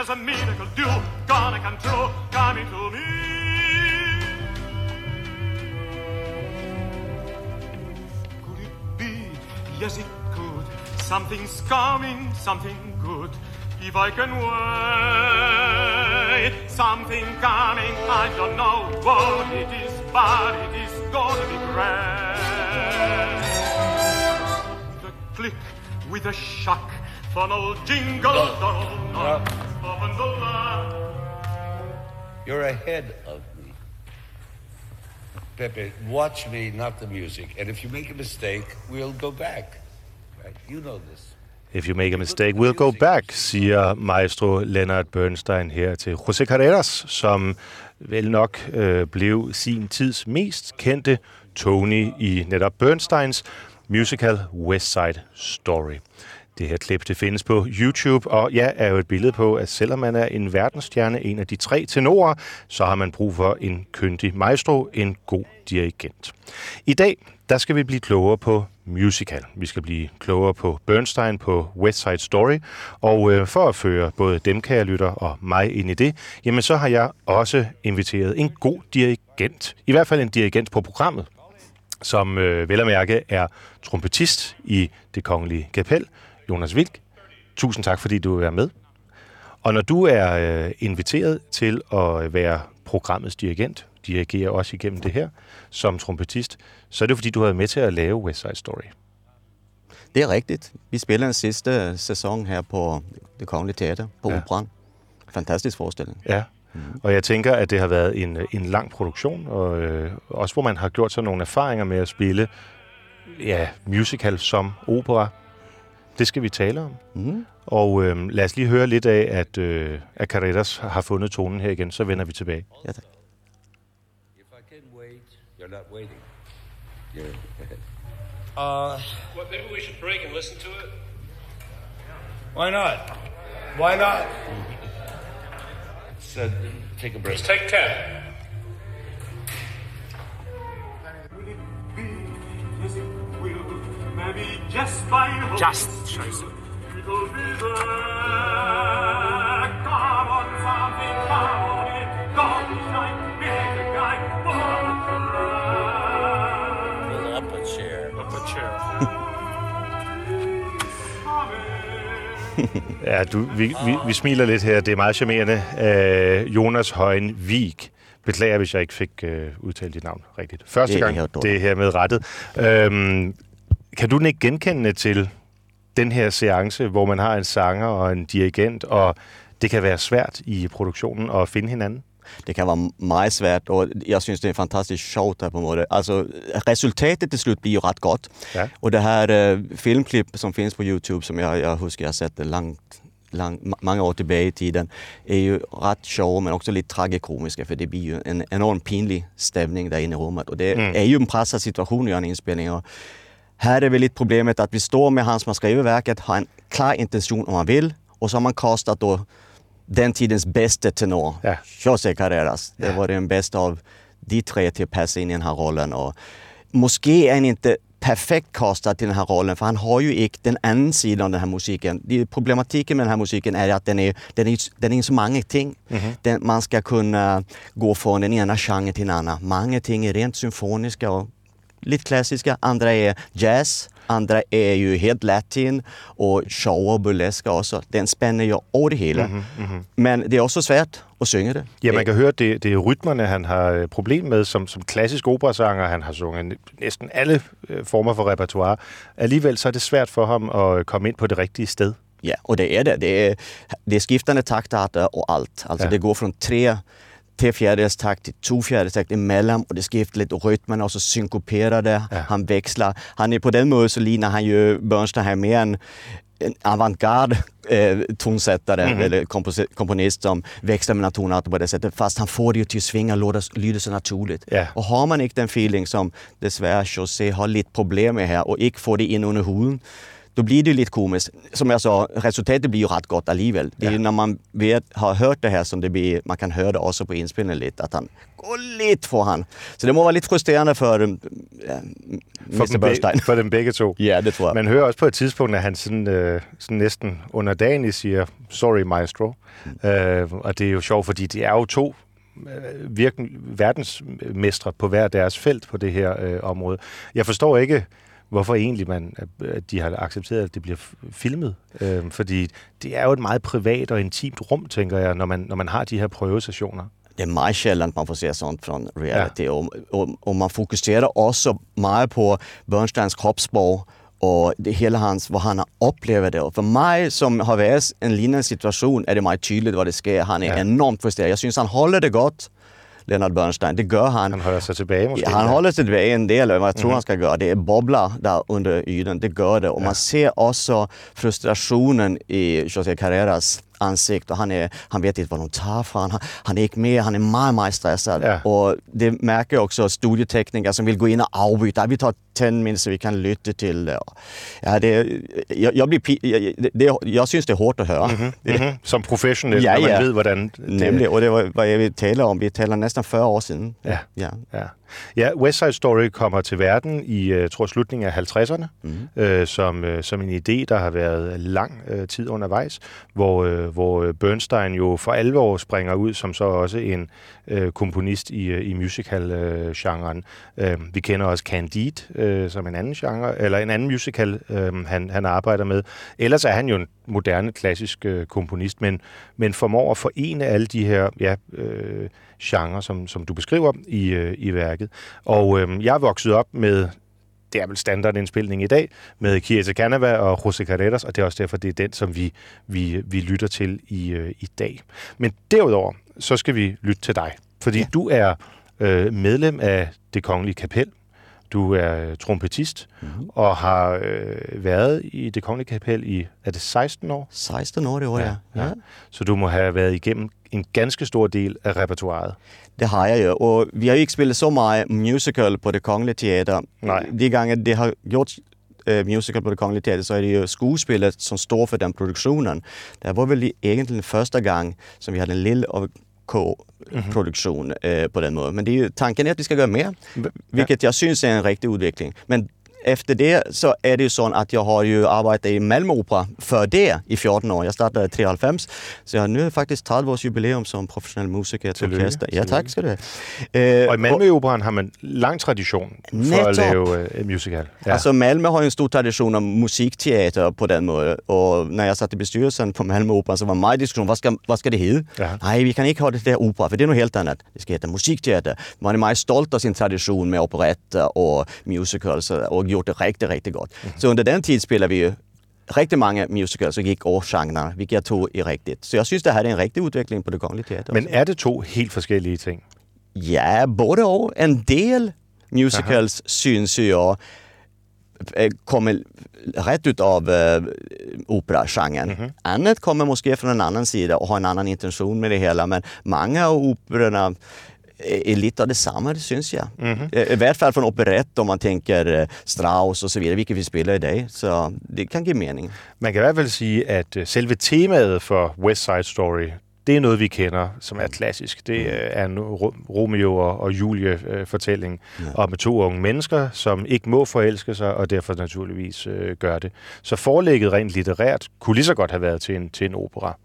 there's a miracle due, gonna come true, coming to me. Could it be? Yes, it could. Something's coming, something good. If I can wait, something coming, I don't know what it is, but it is gonna be great. With a click, with a shock, funnel jingle, open the line. You're ahead of me. Pepe, watch me, not the music. And if you make a mistake, we'll go back. Right? You know this. If you make a mistake, we'll go back, siger maestro Leonard Bernstein her til José Carreras, som vel nok øh, blev sin tids mest kendte Tony i netop Bernsteins musical West Side Story. Det her klip det findes på YouTube, og ja, er jo et billede på, at selvom man er en verdensstjerne, en af de tre tenorer, så har man brug for en kyndig maestro, en god dirigent. I dag, der skal vi blive klogere på musical. Vi skal blive klogere på Bernstein på West Side Story, og øh, for at føre både dem, kære lytter, og mig ind i det, jamen så har jeg også inviteret en god dirigent. I hvert fald en dirigent på programmet, som øh, vel at mærke er trompetist i det kongelige kapel, Jonas Vilk. Tusind tak, fordi du vil være med. Og når du er øh, inviteret til at være programmets dirigent, dirigerer også igennem det her, som trompetist, så er det fordi, du har været med til at lave West Side Story. Det er rigtigt. Vi spiller en sidste sæson her på det Kongelige Teater, på Ja. Operan. Fantastisk forestilling. Ja, og jeg tænker, at det har været en, en lang produktion, og øh, også hvor man har gjort sig nogle erfaringer med at spille ja, musical som opera. Det skal vi tale om. Mm. Og øh, lad os lige høre lidt af, at, øh, at Carreras har fundet tonen her igen, så vender vi tilbage. Ja, tak. If I can wait, you're not waiting. Ahead. Uh, What, maybe we should break and listen to it? why not? Why not? So take a break. Let's take 10. guy. Pull up a chair. Up a chair. Ja, du, vi, vi, vi smiler lidt her. Det er meget charmerende. Øh, Jonas Højen Vig. Beklager, hvis jeg ikke fik øh, udtalt dit navn rigtigt. Første Det er gang, det er hermed rettet. Øhm, kan du ikke genkende til den her seance, hvor man har en sanger og en dirigent, og det kan være svært i produktionen at finde hinanden? Det kan være meget svært, og jeg synes, det er fantastisk sjovt her på en måde. Altså, resultatet til slut bliver jo ret godt. Ja. Og det her uh, filmklip, som findes på YouTube, som jeg, jeg husker, jeg har sett det langt, lang, mange år tilbage i tiden, er jo ret sjove, men også lidt tragikomiske, for det bliver jo en enormt pinlig stemning derinde i rummet. Og det mm. er jo en presset situation i en indspilning. Og her er vel lidt problemet, at vi står med han som har skrevet værket, har en klar intention om han vil, og så har man kastet då den tidens bedste tenor, Ja. José Carreras. Det var den bästa av de tre till att passa in i den här rollen. Och måske är han inte perfekt castad till den här rollen, för han har ju inte den andra sidan av den här musiken. Problematiken med den här musiken är att den är, den är, den är så många ting. Den, man ska kunna gå från den ena genren till den andra. Många ting är rent symfoniska och lite klassiska. Andra är jazz. Andra är ju helt latin och show och burleska också. Den spänner ju det hela. Men det är också svårt att sjunga det. Ja, man kan høre, det, det er rytmerne, han har øh, problem med som, som klassisk operasanger. Han har sunget næsten alle øh, former for repertoire. Alligevel så er det svært for ham at komme ind på det rigtige sted. Ja, och det är det. Det är, det är skiftande taktarter och allt. Alltså Ja. det går från tre, tre fjärdedels takt till två fjärdedels takt emellan och det skiftar lite och rytmen är också synkoperade. Ja. Han växlar. Han är på den måten så liknar han ju Bernstein här med en, en avantgarde eh, tonsättare eller kompos- komponist som växlar mellan tonarter på det sättet. Fast han får det ju till svinga och lyda så naturligt. Ja. Och har man inte den feeling som dessvärre José har lite problem med här och inte får det in under huden då blir det ju lite komiskt. Som jag sa, resultatet blir ju rätt gott alligevel. Det är ju när man vet, har hört det här som det blir, man kan höra det också på inspelningen lite, att han går lite för han. Så det må vara lite frustrerande för äh, For, Mr. Bernstein. be, for dem begge to. Ja, det tror jeg. Man hører også på et tidspunkt, at han sådan, øh, sådan næsten underdanig siger, sorry maestro. Mm. Øh, og det er jo sjovt, fordi de er jo to øh, virken, verdensmestre på hver deres felt på det her øh, område. Jeg forstår ikke, hvorfor egentlig man, at de har accepteret, at det bliver filmet. Øh, fordi det er jo et meget privat og intimt rum, tænker jeg, når man, når man har de her prøvesessioner. Det är meget sjældent man får se sånt från reality. Och, och, och man fokuserar också meget på Bernsteins kroppsspråk och det hela hans, vad han har upplevt det. Och för mig som har varit i en liknande situation är det meget tydligt vad det sker. Han är Ja. enormt frustrerad. Jag syns han håller det gott, Leonard Bernstein. Det gör han. Han holder sig tilbage måske. Ja, han håller sig tilbage en del vad jag tror Mhm. han ska göra. Det är bobblar där under ytan, det gör det. Och man ser också frustrationen i José Carreras ansikte. Han, är, han vet inte vad de tar från. Han, han inte med, han är mycket, mycket stressad. Ja. Och det märker också studietekniker som vill gå in och avbryta. Vi tar 10 minuter så vi kan lyssna till. Ja, det jag, jag, blir, det, det, jag syns det är hårt att höra. Det, Mm-hmm. Som professionel, Ja, når man ja. ved, hvordan det, Nämligen, och det var vad jag vill tala om. Vi talar nästan 40 år sedan. Ja. ja. Ja. ja, West Side Story kommer til verden i, jeg tror, slutningen af 50'erne, mm. øh, som, øh, som en idé, der har været lang øh, tid undervejs, hvor, øh, hvor øh, Bernstein jo for alvor springer ud som så også en øh, komponist i, øh, i musical-genren. Øh, vi kender også Candide øh, som en anden genre, eller en anden musical, øh, han, han arbejder med. Ellers er han jo en moderne, klassisk øh, komponist, men, men formår at forene alle de her ja, øh, genre, som, som du beskriver i, øh, i værket. Og øh, jeg er vokset op med, det er vel standardindspilning i dag, med Chiesa Canava og José Carreras, og det er også derfor, det er den, som vi, vi, vi lytter til i, øh, i dag. Men derudover, så skal vi lytte til dig, fordi ja. du er øh, medlem af det kongelige kapel, du er trompetist mm-hmm. og har øh, været i det kongelige kapel i, er det 16 år? 16 år i år, ja. ja. ja. Så du må have været igennem en ganske stor del af repertoireet. Det har jeg jo, og vi har jo ikke spillet så meget musical på det kongelige teater. Nej. De gange det har gjort uh, musical på det kongelige teater, så er det jo skuespillet som står for den produktionen. Det var vel egentlig den første gang, som vi havde en lille og K-produktion mm-hmm. uh, på den måde. Men det er jo, tanken er, at vi skal gøre mere, hvilket jeg synes er en rigtig udvikling. Men efter det så är det ju så att jag har ju arbetat i Malmö Opera för det i 14 år. Jag startade 93, så jag har nu faktiskt 30 års jubileum som professionell musiker till orkester. Ja, tak skal du have. Og i Malmø-operan har man lang tradition for at Netop. lave øh, musical. Ja. Altså Malmö har ju en stor tradition om musikteater på den måde, og når jeg satt i bestyrelsen på Malmö Opera så var meget diskussion, hvad skal, hvad skal det hedde? Ja. Nej, vi kan ikke ha det der opera, for det er noget helt andet. Det skal heta musikteater. Man er meget stolt af sin tradition med operetter og musicals og gjort det rigtig, rigtig godt. Mhm. Så under den tid spiller vi jo rigtig mange musicals og gik over genre, hvilket jeg tog i rigtigt. Så jeg synes, det her er en rigtig udvikling på det kongelige teater. Men er det to helt forskellige ting? Ja, både og. En del musicals Aha. syns ju jag eh, kommer rätt ut av eh, operagenren. Mm-hmm. Annat kommer måske från en annan sida och har en annan intention med det hela. Men många av operorna är är lite av detsamma, det syns jag. Mm-hmm. I hvert fall från operett om man tänker eh, Strauss och så vidare, vilket vi spelar i dag. Så det kan give mening. Man kan i hvert fald sige, at øh, selve temaet for West Side Story, det er noget, vi kender, som er klassisk. Det øh, er en Ro- Romeo og, og Julie-fortælling ja. om to unge mennesker, som ikke må forelske sig, og derfor naturligvis øh, gør det. Så forlægget rent litterært kunne lige så godt have været til en, til en opera.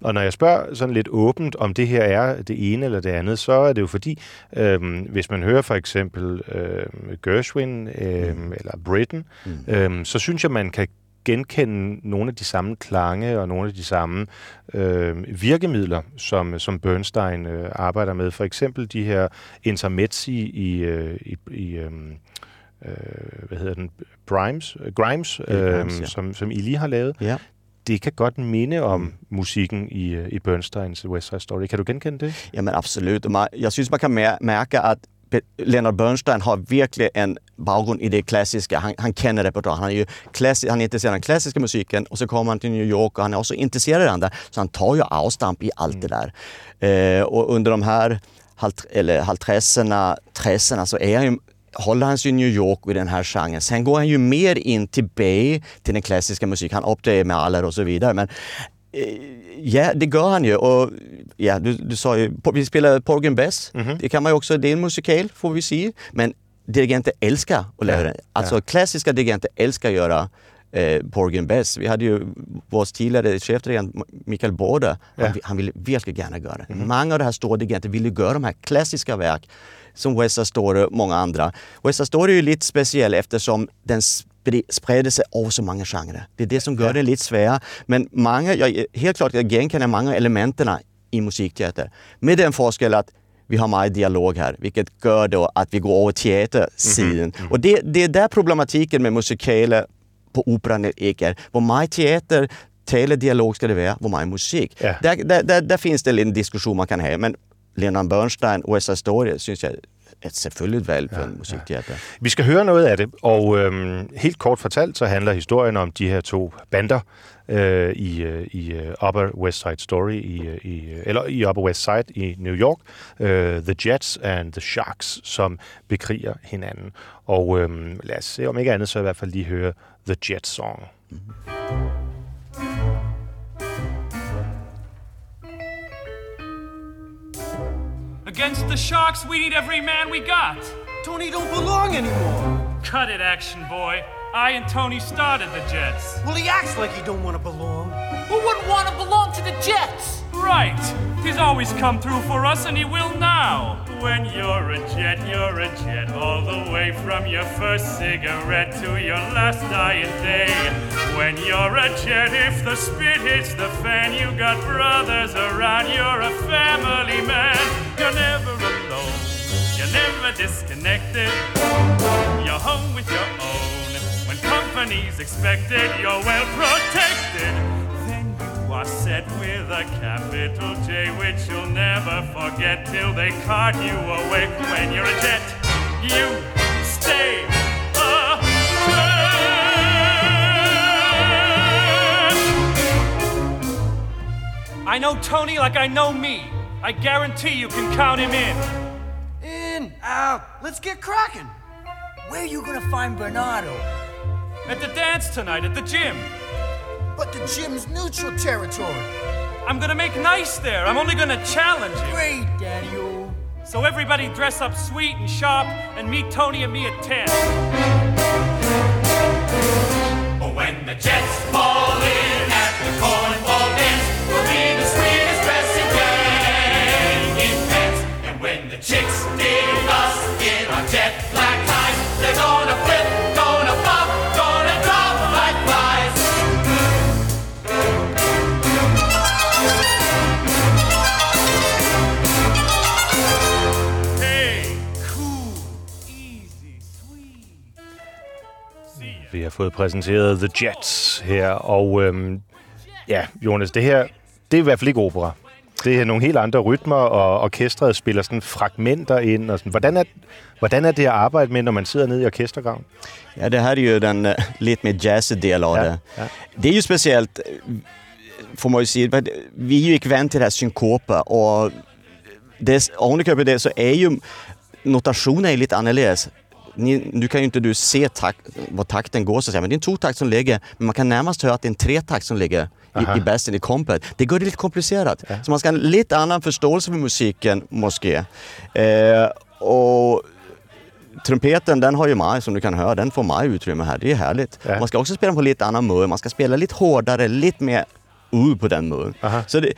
Og når jeg spørger sådan lidt åbent, om det her er det ene eller det andet, så er det jo fordi, øh, hvis man hører for eksempel øh, Gershwin øh, mm. eller Britten, mm. øh, så synes jeg, man kan genkende nogle af de samme klange og nogle af de samme øh, virkemidler, som, som Bernstein øh, arbejder med. For eksempel de her intermezzi i, øh, i, i øh, øh, hvad hedder den, Grimes, Grimes, øh, Grimes, ja. som, som I lige har lavet. Ja. Det kan godt minde om musikken i, øh, i Bernsteins West Side Story. Kan du genkende det? Ja, men absolut. Man, jag syns man kan att Pe- Leonard Bernstein har verkligen en bakgrund i det klassiska. Han, han känner repertoaren. Han är ju klassi- han är intresserad av den klassiska musiken och så kommer han till New York och han är också intresserad av den där. Så han tar ju avstamp i allt det där. Eh, och under de här halv, eller halvtresserna, tresserna så är han ju håller han sig i New York i den här genren. Sen går han ju mer in till Bay, till den klassiska musiken. Han uppträder med alla och så vidare. Men Ja, det gör han ju. Och, ja, du, du sa ju, vi spelar Porgy Bess. Det kan man ju också, det är en musikal får vi se. Men dirigenter älskar att lära det. Alltså klassiska dirigenter älskar att göra eh, Porgy Bess. Vi hade ju vår tidigare chefdirigent Mikael Både. Han, han ville verkligen gärna göra det. Många av de här stora dirigenter ville göra de här klassiska verk som West Story och många andra. West Story är ju lite speciell eftersom den spreder sig över så många genrer. Det är det som gör den lite svår. Men många, jag, helt klart, jag igenkänner många elementen i musikteater. Med den forskel att vi har mycket dialog här, vilket gör då att vi går över teatersidan. Och det, det är där problematiken med musikaler på operan är. Hvor mycket teater, teledialog ska det vara, hvor mycket musik. Ja. Där, där, där, där finns det en diskussion man kan ha. Men Leonard Bernstein och Side Story syns jag är selvfølgelig väl för en musikteater. Vi skal høre noget af det, og øhm, helt kort fortalt, så handler historien om de her to bander øh, i, øh, i øh, Upper West Side Story, i, øh, i, eller i Upper West Side i New York, øh, The Jets and the Sharks, som bekriger hinanden. Og øhm, lad os se, om ikke andet, så i hvert fald lige høre The Jets Song. Against the Sharks, we need every man we got. Tony don't belong anymore. Cut it, action boy. I and Tony started the Jets. Well, he acts like he don't want to belong. Who wouldn't want to belong to the Jets? Right. He's always come through for us, and he will now. When you're a jet, you're a jet. All the way from your first cigarette to your last dying day. When you're a jet, if the spit hits the fan, you got brothers around. You're a family man. You're never alone. You're never disconnected. You're home with your own. When company's expected, you're well protected. A capital J, which you'll never forget till they cart you away. When you're a jet, you stay. I know Tony like I know me. I guarantee you can count him in. In, out, let's get cracking. Where you gonna find Bernardo? At the dance tonight at the gym. But the gym's neutral territory. I'm gonna make nice there. I'm only gonna challenge you. Great, Daddy-O. So everybody dress up sweet and sharp and meet Tony and me at 10. When the Jets fall fået præsenteret The Jets her, og øhm, ja, Jonas, det her, det er i hvert fald ikke opera. Det er nogle helt andre rytmer, og orkestret spiller sådan fragmenter ind. Og sådan. Hvordan, er, hvordan er det at arbejde med, når man sidder nede i orkestergraven? Ja, det här är ju den eh, lite mer jazzy del av Ja, det. ja. Det är ju speciellt, eh, får man säga, för vi är ju inte vant till det här synkopa och det, onikøbet det så är ju notationen är lite annorlunda. Ni, nu kan ju inte du se takt, vad takten går så att säga, men det är en tvåtakt som ligger, men man kan närmast höra att det är en tretakt som ligger i, i bassen, i kompet. Det gör det lite komplicerat. Så man ska ha en lite annan förståelse för musiken, måste. Eh, och trumpeten den har ju Maj som du kan höra, den får Maj utrymme här. Det är härligt. Ja. Man ska också spela på lite annan mur, man ska spela lite hårdare, lite mer ur på den muren. Så det,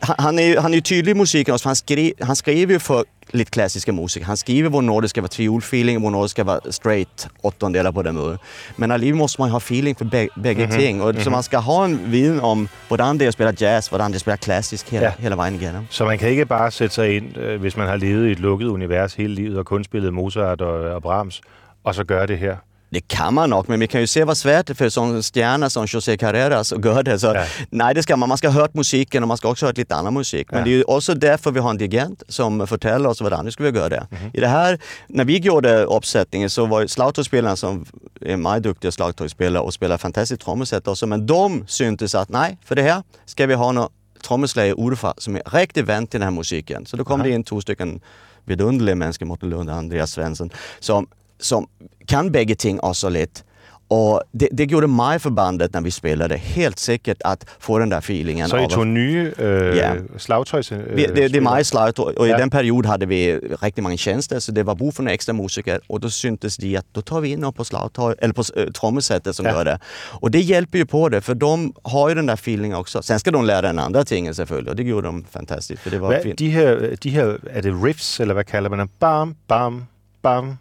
han, är ju han är ju tydlig i musiken för han, skri, han skriver ju för lite klassiska musiker. Han skriver hvor når det ska vara triolfeeling, hvor når det ska vara straight åttondelar på den muren. Men alligevel måste man ha feeling för bä, bägge ting. Och, Så man ska ha en viden om hvordan det är att spela jazz, hvordan det är att spela klassisk hela, Ja. hela vejen igenom. Så man kan ikke bare sætte sig ind, øh, hvis man har levet i et lukket univers hele livet og kun spillet Mozart og, og Brahms, og så gøre det her. Det kan man nog, men vi kan ju se vad svårt det för sån stjärna som José Carreras göra det. Så, Ja. Nej, det ska man. Man ska ha hört musiken och man ska också ha hört lite annan musik. Men Ja. det är ju också därför vi har en dirigent som fortäller oss vad vi ska göra det. I det här, när vi gjorde uppsättningen så var ju slagtøjsspelaren som är mycket duktiga slagtøjsspelare och spelar fantastiskt trommesätt också. Men de syntes att nej, för det här ska vi ha något trommeslagare utifrån som är riktigt vant till den här musiken. Så då kom det in två stycken vidunderliga människor, Mårten Lund och Andreas Svensson, som, som kan bägge ting också lätt. Och det, det gjorde mig för bandet när vi spelade helt säkert att få den där feelingen. Så I tog att- nye øh, Ja. slagtøjs... Øh, vi, det, det är spillere. mig slag och, och i Ja. den period hade vi riktigt många tjänster så det var behov för några extra musiker och då syntes de att då tar vi in någon på slagtøj, eller på äh, trommelsättet som Ja. gör det. Och det hjälper ju på det för de har ju den där feelingen också. Sen ska de lära en andra ting selvfølgelig och det gjorde de fantastiskt för det var Hvad, fint. de, her, de her, er det riffs, eller hvad kalder man dem? Bam, bam, bam.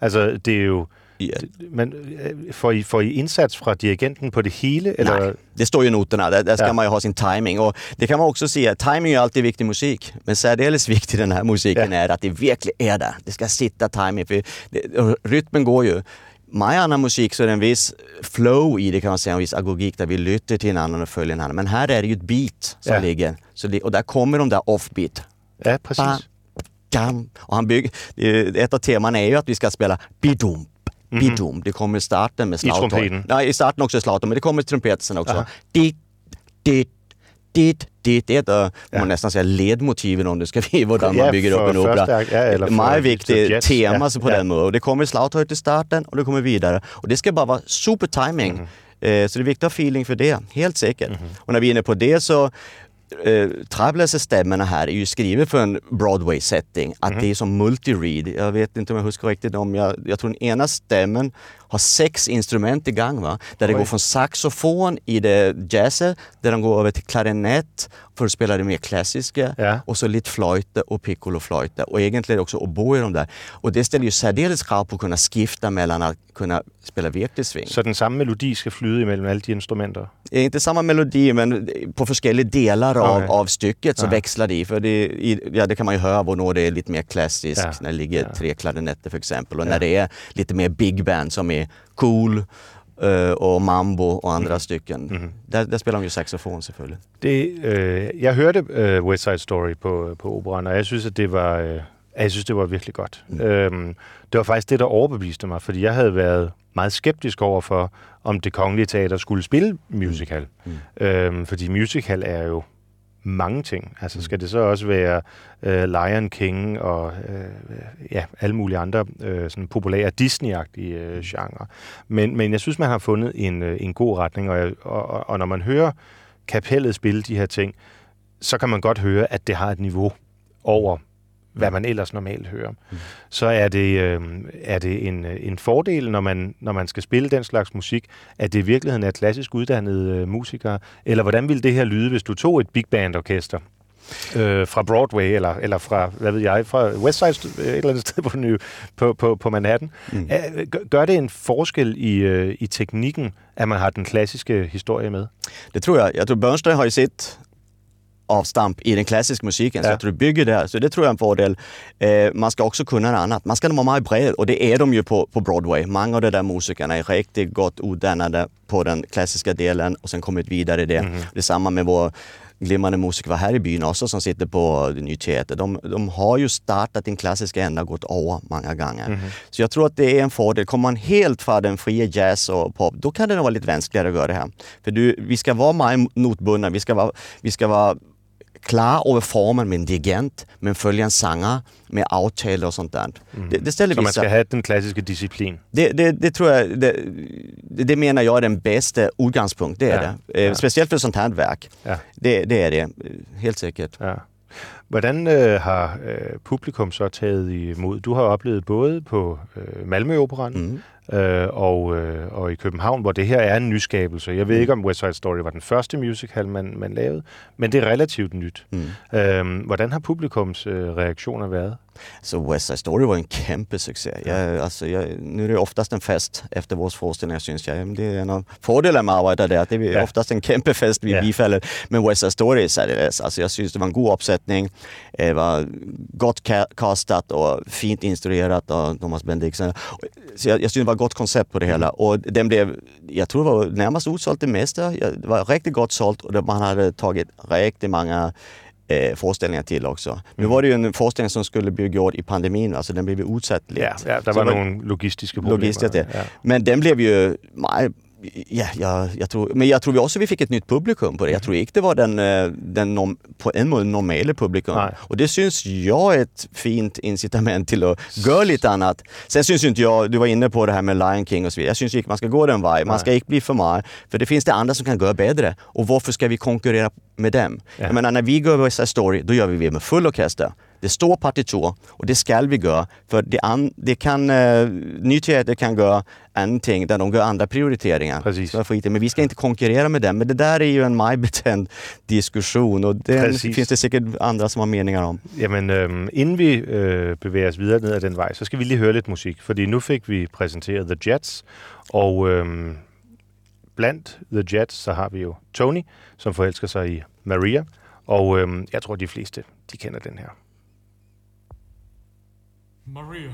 Altså, det er jo... Ja. Men øh, får I, får I indsats fra dirigenten på det hele? Eller? Nej, det står ju i noterna. Där, där ska Ja. man ju ha sin timing. Och det kan man också säga, timing är alltid viktig musik. Men särdeles viktig i den här musiken Ja. är att det verkligen är där. Det ska sitta timing. För det, rytmen går ju. Med annan musik så är det en viss flow i det kan man säga, en viss agogik där vi lytter till en annan och följer en annan. Men här är det ju ett beat som Ja. ligger. Så det, och där kommer de där offbeat. Ja, præcis. Bam, gam. Och han bygger, är- ett av teman är ju att vi ska spela bidump. Bidum. Det kommer i starten med slagtøj. trumpeten. Ja, i starten också slagtøj, men det kommer i trumpeten också. Dit, dit, dit, dit. Det är ett ja. man nästan säga ledmotiven om det ska vi, hur man bygger upp en opera. ja, Meget viktigt tema ja, så på ja. den. Och det kommer slagtøj till starten och det kommer vidare. Och det ska bara vara super timing. Mhm. Eh, så det är viktigt att ha feeling för det, helt säkert. Och när vi är inne på det så eh, Travelers-stämmorna här är ju skrivet för en Broadway-setting. Att Mhm. det är som multi-read. Jag vet inte om jag huskar riktigt om jag, jag tror den ena stämmen har sex instrument i gång va. Där det Oj. går från saxofon i det jazzet, där de går över till klarinett för att spela det mer klassiska Ja. och så lite flöjte och piccolo-flöjte och egentligen också oboe i de där. Och det ställer ju särdeles krav på att kunna skifta mellan att kunna spela virkelig sving. Så den samme melodi skal flyde imellem alle de instrumenter? Det är inte samma melodi men på olika delar av, Okej. av stycket så Ja. växlar det. För det, i, ja, det kan man ju höra när det är lite mer klassiskt, Ja. när det ligger Ja. tre klarinetter för exempel. Och Ja. när det är lite mer big band som är cool eh, och mambo och andra Mm. stycken. Där, där spelar de ju saxofon selvfølgelig. Det, øh, jeg hørte øh, West Side Story på, på operan, og jeg synes, at det var, øh, jeg synes, det var virkelig godt. Mm. Øhm, det var faktisk det, der overbeviste mig, fordi jeg havde været meget skeptisk over for, om det kongelige teater skulle spille musical. Mm. Øhm, fordi musical er jo mange ting. Altså skal det så også være øh, Lion King og øh, ja, alle mulige andre øh, sådan populære Disney-agtige øh, genre. Men, men jeg synes, man har fundet en, øh, en god retning, og, og, og når man hører kapellet spille de her ting, så kan man godt høre, at det har et niveau over, hvad man ellers normalt hører. Mm. Så er det, øh, er det en, en fordel, når man, når man skal spille den slags musik, at det i virkeligheden er klassisk uddannede øh, musikere? Eller hvordan ville det her lyde, hvis du tog et big band orkester? Øh, fra Broadway, eller, eller fra, hvad ved jeg, fra West Side, et eller andet sted på, New, på, på, på Manhattan. Mm. Gør, gør det en forskel i, øh, i teknikken, at man har den klassiske historie med? Det tror jag. Jag tror Bernstein har ju sitt avstamp i den klassiska musiken, så Ja. jag tror det bygger där. Så det tror jag är en fördel. Eh, man ska också kunna något annat. Man ska vara meget bred och det är de ju på, på Broadway. Många av de där musikerna är riktigt gott utdannade på den klassiska delen och sen kommit vidare i det. Mhm. Det är samma med vår glimmande musiker här i byn också som sitter på Ny Teater. De, de har ju startat den klassiska ända gått över många gånger. Mhm. Så jag tror att det är en fördel. Kommer man helt från den fria jazz och pop, då kan det nog vara lite vanskligare att göra det här. För du, vi ska vara meget notbundna, vi ska vara, vi ska vara klar över formen med en dirigent, men följa en sångare med avtal och sånt där. Det, det ställer Så man vissa... skal have den klassiske disciplin. Det, det, det tror jag, det, det menar jag är den bästa utgångspunkt, det är Ja, det. Eh, ja. Speciellt för sånt här verk. Ja. Det, det är det, helt säkert. Ja. Hvordan øh, har øh, publikum så taget imod? Du har oplevet både på øh, Malmø Operan Mm. Øh, og, øh, og i København, hvor det her er en nyskabelse. Jeg ved Mm. ikke, om West Side Story var den første musical, man, man lavede, men det er relativt nyt. Mm. Øhm, hvordan har publikums øh, reaktioner været? Så West Side Story var en kämpesuccé. Jag, alltså, jag, nu är det oftast en fest efter vår föreställning syns jag. Men Det är en av fördelarna med arbeta där. att Det är Ja. oftast en kämpefest vi Ja. bifaller. Men West Side Story är särdeles. Alltså, jag syns det var en god uppsättning. Det var gott ca- castat och fint instruerat av Thomas Bendixen. Så jag, jag syns det var gott koncept på det hela. Och den blev, jag tror det var närmast utsålt det mesta. Det var riktigt gott sålt och man hade tagit riktigt många eh, föreställningar till också. Nu Mm. var det ju en föreställning som skulle bli gjord i pandemin, alltså den blev ju utsatt lite. Ja, ja der Så var nogle logistiske problemer. logistiskt det. Ja. Men den blev ju meget Ja, jag, jag tror, men jag tror vi också vi fick ett nytt publikum på det. Jag tror inte det var den, eh, den norm, på en måte normala publikum. Nej. Och det syns jag är ett fint incitament till att göra lite annat. Sen syns ju inte jag, du var inne på det här med Lion King och så vidare. Jag syns inte man ska gå den vägen. Man ska inte bli för mig. För det finns det andra som kan göra bättre. Och varför ska vi konkurrera med dem? Ja. Jag menar när vi gör West Story, då gör vi det med full orkester. Det står partitur och det ska vi göra. För det, an, det kan, uh, ny teater kan göra någonting där de gör andra prioriteringar. Precis. Så inte- Men vi ska inte konkurrera med dem. Men det där är ju en majbetänd diskussion och det Precis. finns det säkert andra som har meningar om. Jamen, øhm, inden vi øh, bevæger os videre ned ad den vej, så skal vi lige høre lidt musik, fordi nu fik vi præsenteret The Jets, og øhm, blandt The Jets, så har vi jo Tony, som forelsker sig i Maria, og øhm, jeg tror, de fleste, de kender den her. Maria.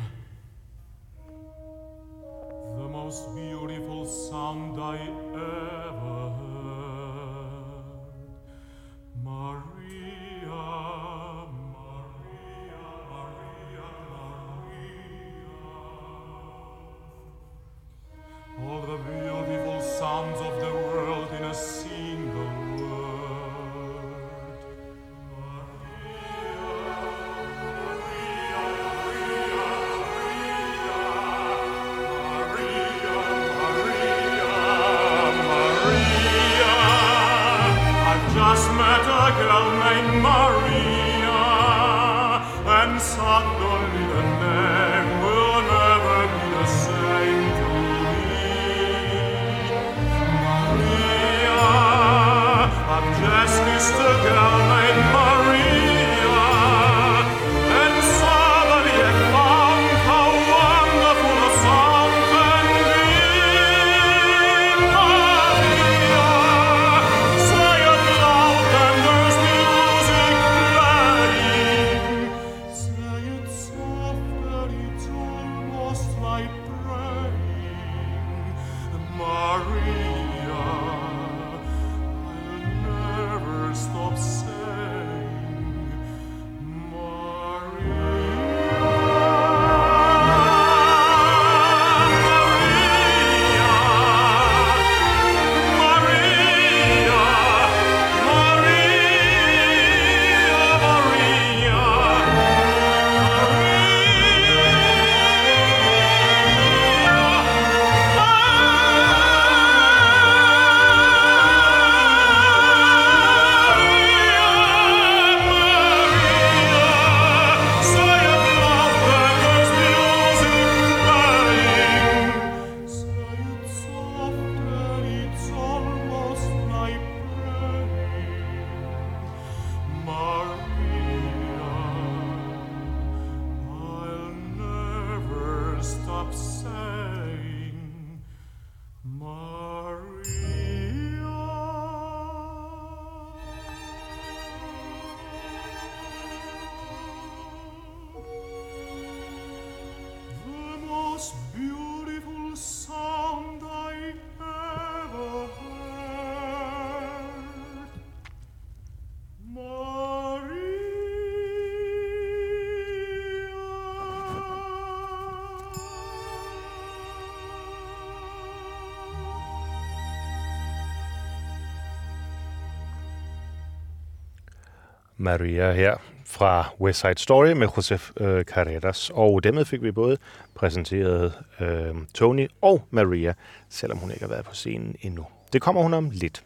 Maria her fra West Side Story med Josef øh, Carreras. Og dermed fik vi både præsenteret øh, Tony og Maria, selvom hun ikke har været på scenen endnu. Det kommer hun om lidt.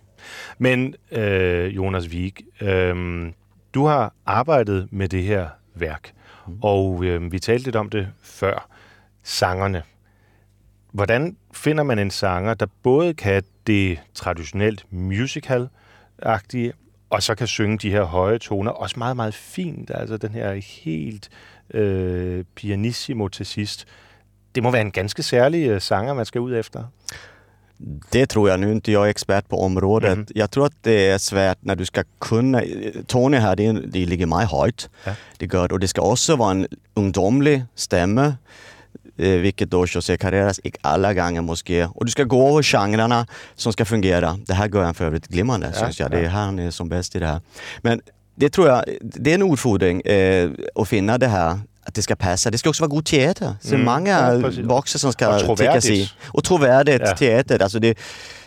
Men øh, Jonas Vig, øh, du har arbejdet med det her værk, og øh, vi talte lidt om det før. Sangerne. Hvordan finder man en sanger, der både kan det traditionelt musical-agtige, og så kan synge de her høje toner, også meget, meget fint. Altså den her helt øh, pianissimo til sidst. Det må være en ganske særlig øh, sanger, man skal ud efter. Det tror jag. Nu är inte jag expert på området. Mhm. Jag tror att det är svårt när du ska kunna... Tony här, det, det ligger mig högt. Ja. Det gör det. Och det ska också vara en ungdomlig stämma. Eh, vilket då José Carreras inte alla gånger måste Och du ska gå över genrerna som ska fungera. Det här gör han för övrigt glimmande, Ja, syns jag. Det är han är som bäst i det här. Men det tror jag, det är en utfordring eh, att finna det här att det ska passa. Det ska också vara god teater. Så Mm, många ja, boxar som ska täckas i. Och trovärdigt Ja. teater. Alltså det,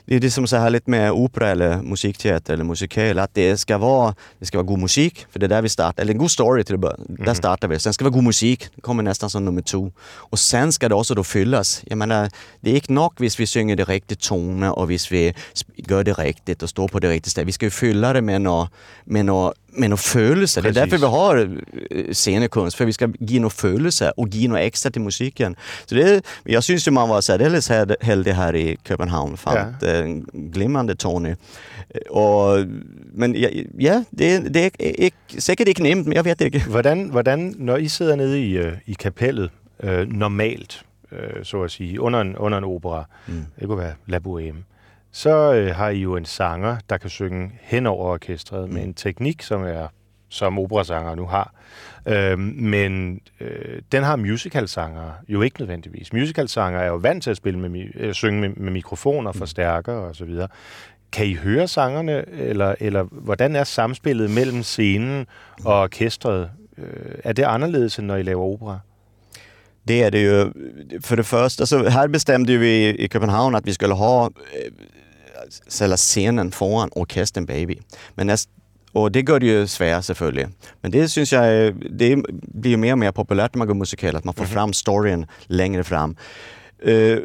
det är det som är så härligt med opera eller musikteater eller musikal, att det ska vara, det ska vara god musik, för det är där vi startar, eller en god story till att börja. Mhm. Där startar vi. Sen ska det vara god musik, det kommer nästan som nummer två. Och sen ska det också då fyllas. Jag menar, det är inte nog hvis vi synger det riktigt toner och hvis vi gör det riktigt och står på det riktiga stället. Vi ska ju fylla det med något, med något med någon følelse. Det Precis. därför vi har eh, scenekunst, för vi ska ge någon følelse och ge något extra till musiken. Så det, jag syns ju man var särdeles hel- heldig här i Köpenhamn, fann Ja. en glimmande Tony. Och, men ja, ja det, det er ikke, sikkert ikke nemt, men jeg vet ikke. Hvordan, hvordan, når I sidder nede i, øh, i kapellet, øh, normalt, øh, så at sige, under en, under en opera, mm. det kunne være La Bohème, så øh, har I jo en sanger, der kan synge hen over orkestret mm. med en teknik, som er som operasanger nu har. Øh, men øh, den har musicalsanger jo ikke nødvendigvis. Musicalsanger er jo vant til at spille med, øh, synge med, med mikrofoner, forstærker og så videre. Kan I høre sangerne, eller, eller hvordan er samspillet mellem scenen og orkestret? Øh, er det anderledes, end når I laver opera? Det är det ju. För det första, så här bestämde vi i Köpenhamn att vi skulle ha eh, själva scenen foran orkestern Baby. Men näst, och det gör det ju svårt selvfølgelig. Men det syns jag det blir ju mer och mer populärt när man går musikal, att man får fram storyn längre fram. Eh,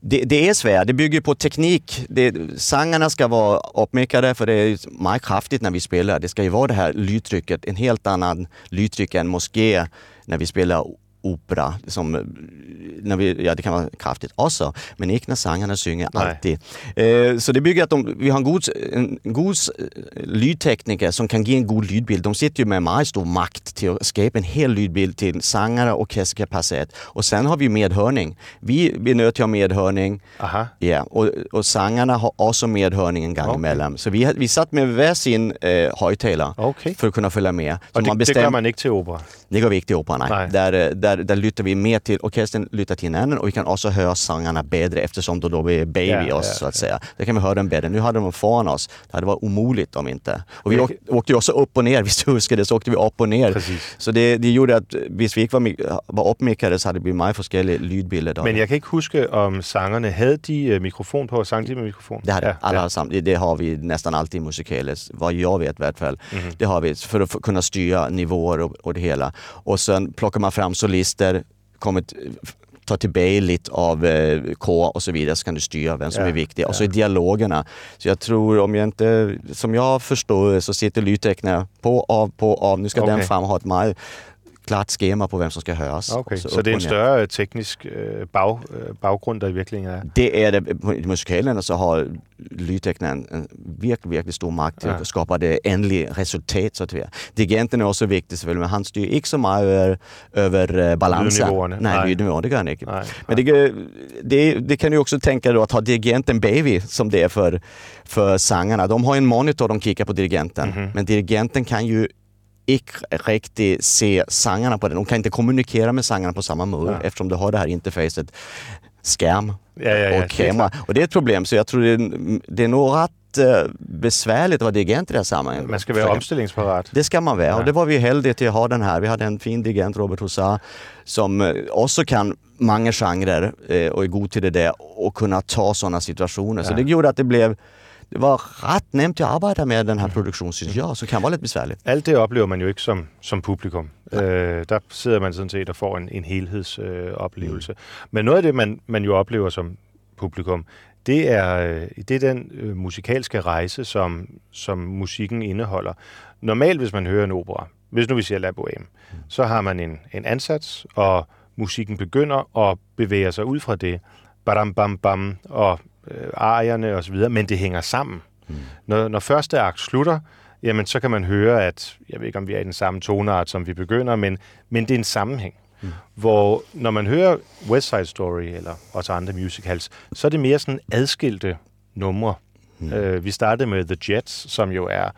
det, det är svårt, det bygger på teknik. Det, sångarna ska vara uppmickade för det är mycket kraftigt när vi spelar. Det ska ju vara det här lydtrycket, en helt annan lydtryck än moské när vi spelar opera. Som, eh, när vi, ja, det kan vara kraftigt också, men inte när sångarna synger Nej. alltid. Eh, så det bygger att de, vi har en god, en, god eh, lydtekniker som kan ge en god lydbild. De sitter ju med mycket stor makt till att skapa en hel lydbild till sångare och orkesterkapacitet. Och sen har vi medhörning. Vi, till ha medhörning. Aha. Ja, och, och sångarna har också medhörning en gång Okej. emellan. Så vi, vi satt med varsin eh, högtalare Okej. för att kunna följa med. Så Og det, det gør man ikke til opera. det går vi ikke til opera, nej. Nej. Där, eh, där, där lytter vi mer till, orkestern lytter till hinanden och vi kan också höra sångarna bättre eftersom då, då är baby Ja, oss ja, så att säga. Där kan vi höra dem bättre. Nu hade de föran oss. Det hade varit omöjligt om inte. Och vi åkte, åkte också upp och ner, visst du huskar det, så åkte vi upp och ner. Precis. Så det, det gjorde att hvis vi ikke var, var uppmickade så hade det blivit meget forskellige lydbilder. Men jeg kan ikke huske, om sangerne havde de øh, mikrofon på, sang de med mikrofon? Det, hade, ja, alla ja. har sam- det, det har vi nästan alltid i musikaler, vad jag vet i hvert fall. Mhm. Det har vi för att kunna styra nivåer och, och det hela. Och sen plockar man fram solister, kommer ta tillbaka lite av eh, kår och så vidare så kan du styra vem som Ja, är viktig. Och så ja. i dialogerna. Så jag tror, om jag inte, som jag förstår så sitter lydtecknare på, av, på, av. Nu ska den Okej. fram ha ett meget klart schema på vem som ska höras. Okay, så, så det er en større øh, teknisk øh, bag, øh, baggrund, der i virkeligheden er. Det är det. I musikalerna så har lydtecknaren en virkelig, virkelig stor makt till Ja. att skapa det ändliga resultat. Så att säga. Dirigenten är också viktig selvfølgelig, men han styr inte så mycket över, över eh, balansen. Lydnivåerne. Nej, Nej. lydnivåer, det gör han inte. Nej, Men det, det, det kan du också tänka då att ha dirigenten baby som det är för, för sångarna. De har en monitor de kikar på dirigenten, Mhm. men dirigenten kan ju inte riktigt se sångarna på den. De kan inte kommunicera med sångarna på samma måde Ja. eftersom du har det här interfacet skärm Ja, ja, ja, och kamera. Och det är ett problem, så jag tror det är, det är nog rätt besvärligt att vara dirigent i det här sammanhanget. Man skal være Försöka- omstillingsparat. det ska man vara Ja. och det var vi heldiga till att ha den här. Vi hade en fin dirigent, Robert Hussar, som eh, också kan många genrer och är god till det där och kunna ta sådana situationer. Så Ja. det gjorde att det blev det var rätt nemt att arbeta med den Mm. här produktionen, synes jag, så kan vara lite besvärligt. Alt det oplever man jo ikke som, som publikum. Øh, der sidder man sådan set og får en, en helhedsoplevelse. Øh, oplevelse. Men noget af det, man, man jo oplever som publikum, det er, øh, det er den øh, musikalske rejse, som, som musikken indeholder. Normalt, hvis man hører en opera, hvis nu vi siger La Bohème, så har man en, en ansats, og musikken begynder at bevæge sig ud fra det, badam bam bam, og øh, arierne og så videre, men det hænger sammen. Mm. Når, når første akt slutter, jamen så kan man høre, at, jeg ved ikke om vi er i den samme toneart, som vi begynder, men, men det er en sammenhæng. Mm. Hvor når man hører West Side Story, eller også andre musicals, så er det mere sådan adskilte numre. Mm. Øh, vi startede med The Jets, som jo er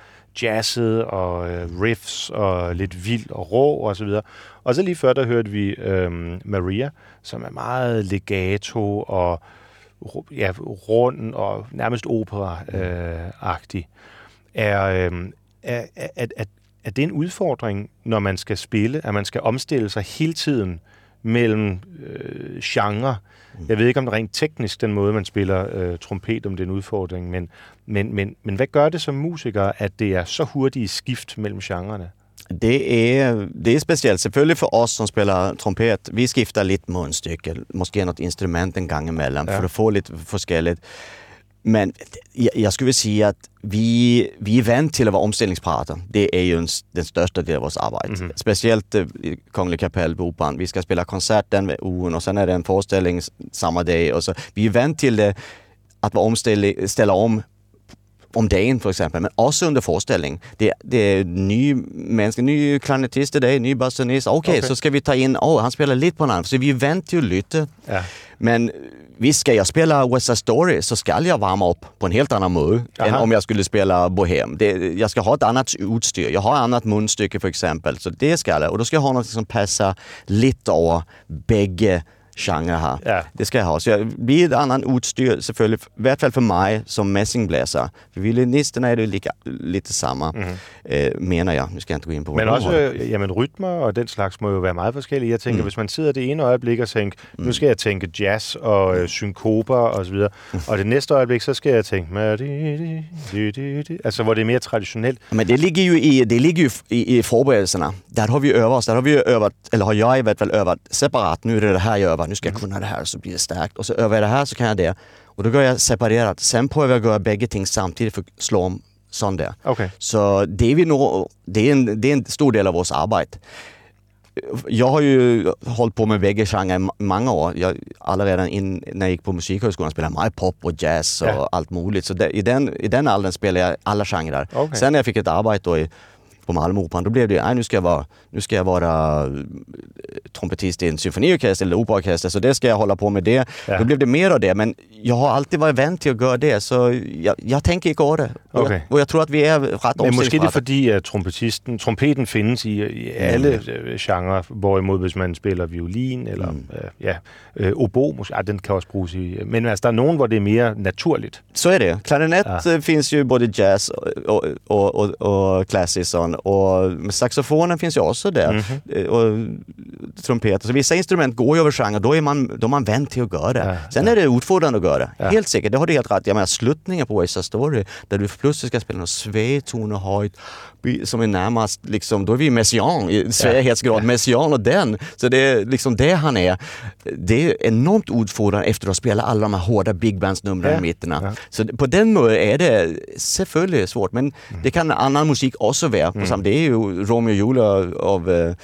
jazzet og øh, riffs og lidt vild og rå og så videre. Og så lige før, der hørte vi øh, Maria, som er meget legato og ja, rund og nærmest opera-agtig. Er, øh, er, er, er, er er det en udfordring, når man skal spille, at man skal omstille sig hele tiden mellem øh, genre? Jeg ved ikke, om det rent teknisk, den måde, man spiller øh, trompet, om det er en udfordring, men, men, men, men hvad gør det som musiker, at det er så hurtige skift mellem genrerne? Det är, det är speciellt. Selvfølgelig för oss som spelar trumpet. Vi skiftar lite munstycke, måske något instrument en gång emellan Ja. för att få lite forskelligt. Men jag, jag skulle säga att vi, vi är vant till att vara omställningsparter. Det är ju en, den största delen av vårt arbete. Mhm. Speciellt eh, i Kungliga Kapell på Operan. Vi ska spela konsert den oen och sen är det en föreställning s- samma dag. Och så. Vi är vant till det, att vara omställ, ställa om om dagen for eksempel, men også under forestilling. Det, det er nye mennesker, nye klarinettist i dag, ny bassonist. Okay, Okay. så skal vi ta ind, åh, oh, han spiller lidt på en anden. Så vi til at lytte. Ja. Men visst skal jeg spille West Side Story, så skal jeg varme op på en helt anden måde, Aha. end om jeg skulle spille Bohem. Det, jeg skal ha et andet udstyr. Jeg har et andet mundstykke for eksempel, så det skal jeg. Og då skal jeg ha noget, som passer lidt over begge genre her. Ja. Det skal jeg ha. Så jeg blir et andet udstyr selvfølgelig, i hvert fald for mig som messingblæser. For violinisterna er det jo lika, lidt det samme, mm-hmm. øh, mener jeg. Nu skal jeg ikke gå ind på, Men også, øh, jamen, rytmer og den slags må jo være meget forskellige. Jeg tænker, mm. hvis man sidder det ene øjeblik og tænker, nu skal jeg tænke jazz og øh, synkoper og så videre, og det næste øjeblik, så skal jeg tænke, altså hvor det er mere traditionelt. Men det ligger ju i, det ligger ju i, i forberedelserna. Där har vi övat oss. Där har vi övat, eller har jag i hvert fall övat separat. Nu är det det här jag övar. Nu ska jag kunna det här så blir det starkt. Och så övar jag det här så kan jag det. Och då går jag separerat. Sen prövar jag att göra bägge ting samtidigt för att slå om sån där. Okay. Så det är, vi nog, det, är en, det är en stor del av vårt arbete. Jag har ju hållit på med bägge genrer i många år. Jag, allerede in, när jag gick på musikhögskolan spelade jag pop och jazz och Ja. allt möjligt. Så det, i, den, i den åldern spelade jag alla genrer. Okej. Sen när jag fick ett arbete då i, på Malmöoperan, då blev det nej, nu ska jag vara, nu ska jag vara eh, trumpetist i en symfoniorkester eller operaorkester, så det ska jag hålla på med det. Ja. Då blev det mer av det, men jag har alltid varit vant till att göra det, så jag, jag tänker inte göra det. Och, Okay. jag, och jag tror att vi är rätt Men måske det er fordi, at trompetisten, trompeten findes i, i alle øh, genrer, hvorimod hvis man spiller violin eller mm. øh, ja, øh, obo, måske, ah, den kan også bruges i... Men altså, der er nogen, hvor det er mere naturligt. Så är det. Klarinett Ja. eh, finns ju både jazz och, och, och, och klassisk. Och saxofonen finns ju också där. Mhm. Eh, Och trumpet. Så vissa instrument går ju över genre, då är man, då är man vant till att göra det. Ja, Sen är det utfordrande att göra det. Ja. Helt säkert, det har du helt rätt. Jag menar slutningen på West Side Story, där du plötsligt ska spela någon svedtone höjt, by- som är närmast liksom, då är vi messian i svärdhetsgrad, messian och den. Så det är liksom det han är. Det är enormt utfordrande efter att ha spelat alla de här hårda big bands-numren Ja. i mitten. Ja. Så på den är det selvfølgelig svårt, men det kan annan musik också vara. På samme, det är ju Romeo och Julia av... Uh,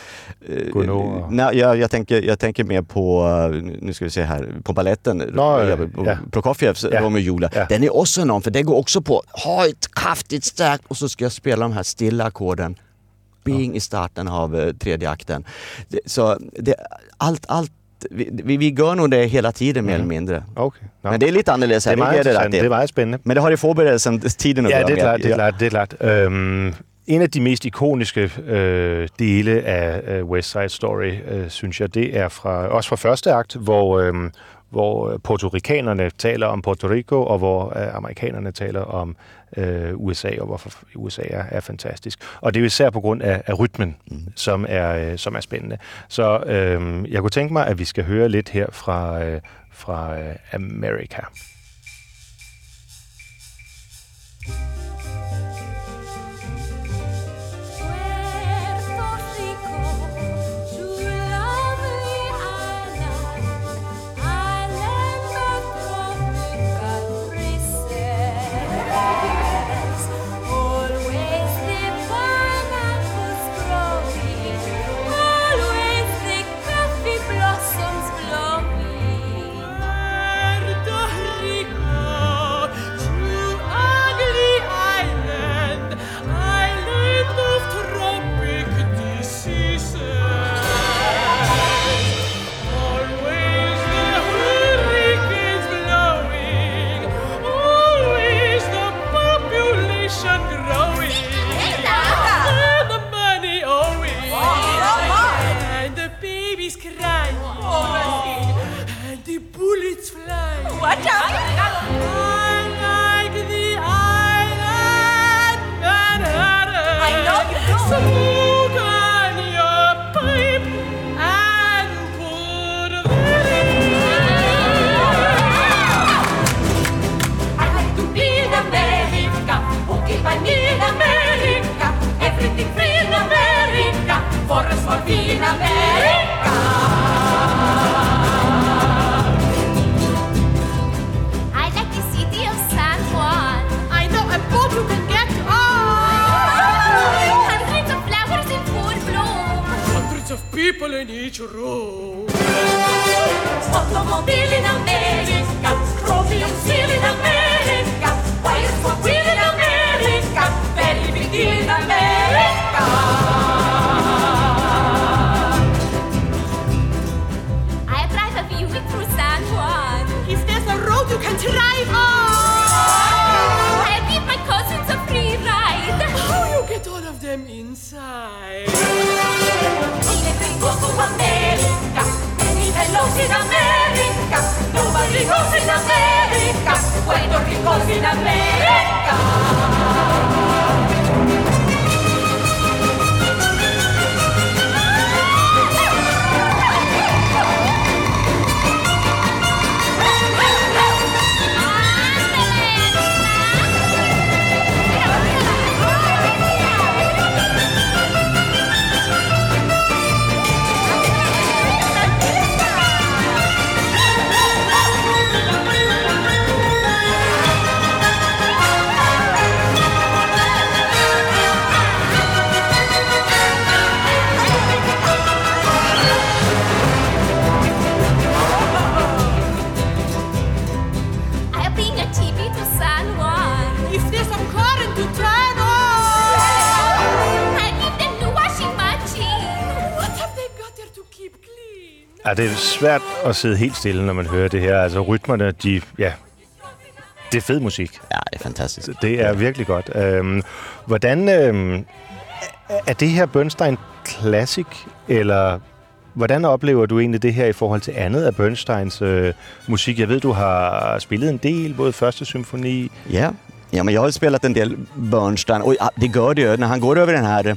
Gounod. nej, jag, jag, tänker, jag tänker mer på, eh, nu ska vi se här, på balletten. Nå, Ja, ja. Prokofjevs Ja. Romeo och Julia. Ja. Den är också enorm, för det går också på höjt, kraftigt, starkt och så ska jag spela de här stilla ackorden. Bing i starten av eh, tredje akten. Det, så det, allt, allt, vi, vi, gör nog det hela tiden mer eller mindre. Okay. Nå. Men det är lite annorlunda det er meget det, det, det, Det er meget spændende. men det har i forberedelsen tiden at Ja, det er klart, det er Ja. klart, det er klart. Øhm, en af de mest ikoniske øh, dele af øh, West Side Story, øh, synes jeg, det er fra også fra første akt, hvor, øh, hvor portorikanerne taler om Puerto Rico, og hvor øh, amerikanerne taler om øh, USA, og hvorfor USA er, er fantastisk. Og det er jo især på grund af, af rytmen, mm. som, er, øh, som er spændende. Så øh, jeg kunne tænke mig, at vi skal høre lidt her fra, øh, fra øh, America. Ja, det er svært at sidde helt stille, når man hører det her. Altså rytmerne, de, ja, det er fed musik. Ja, det er fantastisk. Det er virkelig godt. Øhm, hvordan øhm, er- det her Bernstein Classic, eller hvordan oplever du egentlig det her i forhold til andet af Bernsteins øh, musik? Jeg ved, du har spillet en del, både første symfoni. Ja, ja men jag har spelat en del Bernstein och ja, det gör det ju när han går över den här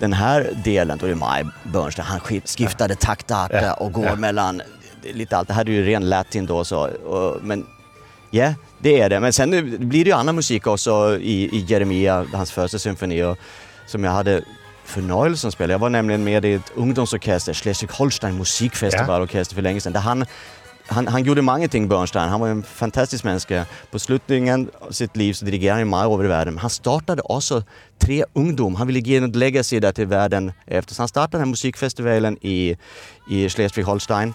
den här delen, då är det Maj Bernstein, han skif- skiftade taktarter Ja, och går ja. mellan lite allt. Det här är ju ren latin då så, och, men ja, det är det. Men sen blir det ju annan musik också i, i Jeremia, hans första symfoni, och, som jag hade förnöjelsen att spela. Jag var nämligen med i ett ungdomsorkester, Schleswig-Holstein musikfestivalorkester för länge sedan, där han han, han gjorde mange ting, Bernstein. Han var en fantastisk menneske. På slutningen av sitt liv så dirigerade han meget over i verden. Men han startade også tre ungdom. Han ville ge en legacy der til verden efter. Så han startade den musikfestivalen i, i Schleswig-Holstein.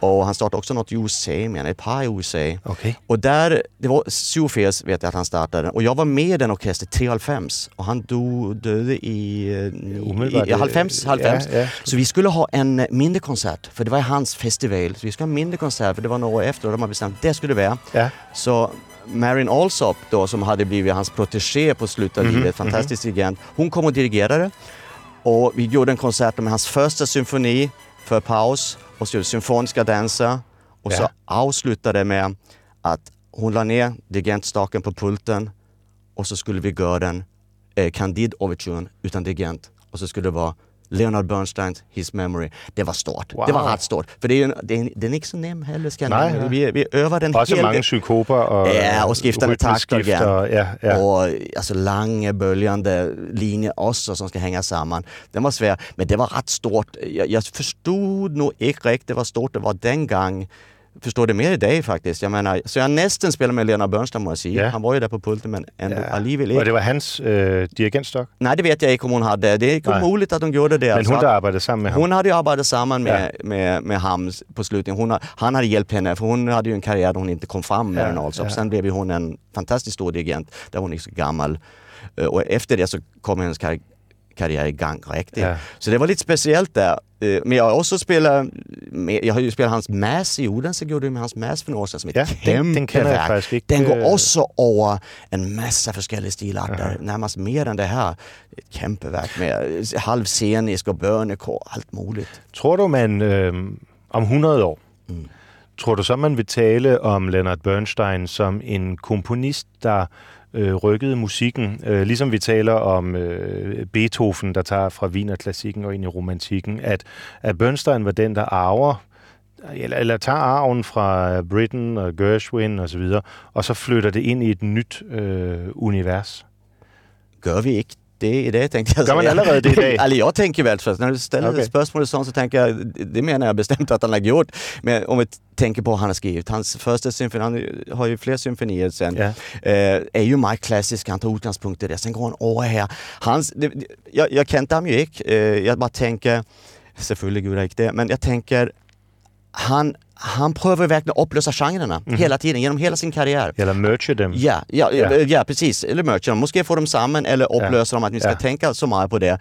Og han startade också något i USA, men ett par i USA. Okay. Och där, det var 87 vet jag att han startade. Och jag var med i den orkester 93 och han dog, döde i, i, Umiddelbart, i, i 90, 90. ja, ja. Så vi skulle ha en eh, mindre koncert, för det var hans festival. Så vi skulle ha en mindre koncert, för det var några år efter och de hade bestämt det skulle det vara. Ja. Så Marin Alsop då, som hade blivit hans protégé på slutet av Mhm, livet, fantastisk dirigent, hon kom och dirigerade. Och vi gjorde en konsert med hans första symfoni för paus och så gjorde symfoniska danser. Och så Ja. avslutade med att hon la ner dirigentstaken på pulten och så skulle vi göra den eh, Candide Overturen utan dirigent. Och så skulle det vara Leonard Bernsteins His Memory. Det var stort. Wow. Det var rätt stort. För det är, ju en- det är, den är inte så nem heller ska jag Nej, nej. Vi, vi övar den Også hel mange psykoper og Ja, och skiftande takter igen. Ja, ja. Och alltså långa böljande linjer också som ska hänga samman. Den var svår, men det var rätt stort. Jag förstod nog inte riktigt det var stort det var den gång. Förstår det mer i dig faktiskt. Jag menar, så jag nästan spelade med Leonard Bernstein må jag säga. Ja. Han var ju där på pulten men ändå Ja. alligevel Og inte. det var hans øh, dirigentstok? Nej, det vet jag inte om hon hade. Det är Nej. möjligt att hon gjorde det. Men att- der arbejdede sammen med ham? hon hade ju arbetat samman med, med, med Hams på slutet. Hon, han hade hjälpt henne för hon hade ju en karriär där hon inte kom fram med Ja, den alltså. ja. Sen blev ju hon en fantastiskt stor dirigent där hon är så gammal. Och efter det så kom hennes kar karriär igång riktigt. Ja. Så det var lite speciellt där. Eh, Men jag har också spelat, jag har ju spelat hans Mass i Odense, gjorde med hans Mass för några år sedan som är Ja, ett den- den kämpeverk. Den går Øh. också över en massa forskellige stilarter, närmast mer än det här. Ett kämpeverk med eh, halvscenisk och bönekår, allt möjligt. Tror du, man øh, om 100 år, Mm. tror du så, man vil tale om Leonard Bernstein som en komponist, der øh, rykkede musikken, øh, ligesom vi taler om øh, Beethoven, der tager fra Wienerklassikken og ind i romantikken, at, at Bernstein var den, der arver eller, eller tager arven fra Britten og Gershwin og så videre, og så flytter det ind i et nyt øh, univers. Gør vi ikke det i det tänkte jag Gör man säga. allerede det i dag? Eller jag tänker väl, för när du ställer okay. spörsmålet sånt så tänker jag, det menar jag bestämt att han har gjort. Men om vi tänker på vad han har skrivit, hans första symfoni, han har ju fler symfonier sen, Ja. eh, är ju mycket klassisk, han tar utgångspunkt i det. Sen går han över här. Hans, det, jag, jag ham ju inte, eh, jag bara tänker, Selvfølgelig gjorde jag inte det. Men jag tänker, han, han prövar verkligen upplösa genrerna Mhm. hela tiden, genom hela sin karriär. Eller merge dem. Ja, ja, Ja. ja. ja precis. Eller mercha dem. Måske få dem samman eller upplösa dem, att vi ska Ja. tänka så mycket på det.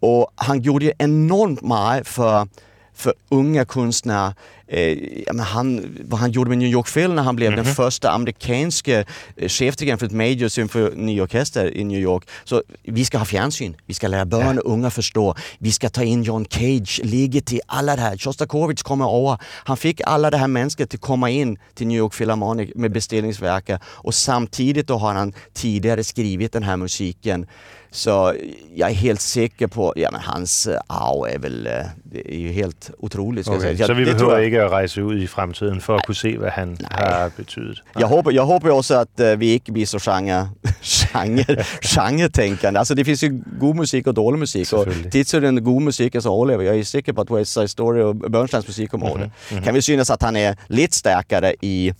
Och han gjorde ju enormt mycket för, för unga konstnärer. Eh, men han, vad han gjorde med New York Phil när han blev den första amerikanske eh, chefdirigenten för ett major symfoniorkester i New York. Så vi ska ha fjernsyn, vi ska lära barn och unga förstå. Vi ska ta in John Cage, Ligeti, alla det här. Shostakovich kommer över. Han fick alla det här människor till komma in till New York Philharmonic med beställningsverker och samtidigt då har han tidigare skrivit den här musiken. Så jag är helt säker på, ja men hans eh, arv är väl, eh, det är ju helt otroligt. Ska Okay, jag säga. så vi det tror behøver jeg. ikke at rejse ud i fremtiden for at kunne se, hvad han har betydet. Jag hoppas, jag hoppas också att eh, vi inte blir så genre, genre, genretänkande. Alltså det finns ju god musik och dålig musik. Och Selvfølgelig. tills den god musiken så överlever. Jag är säker på att West Side Story och Bernsteins musik kommer mm mhm. Kan vi synas att han är lite starkare i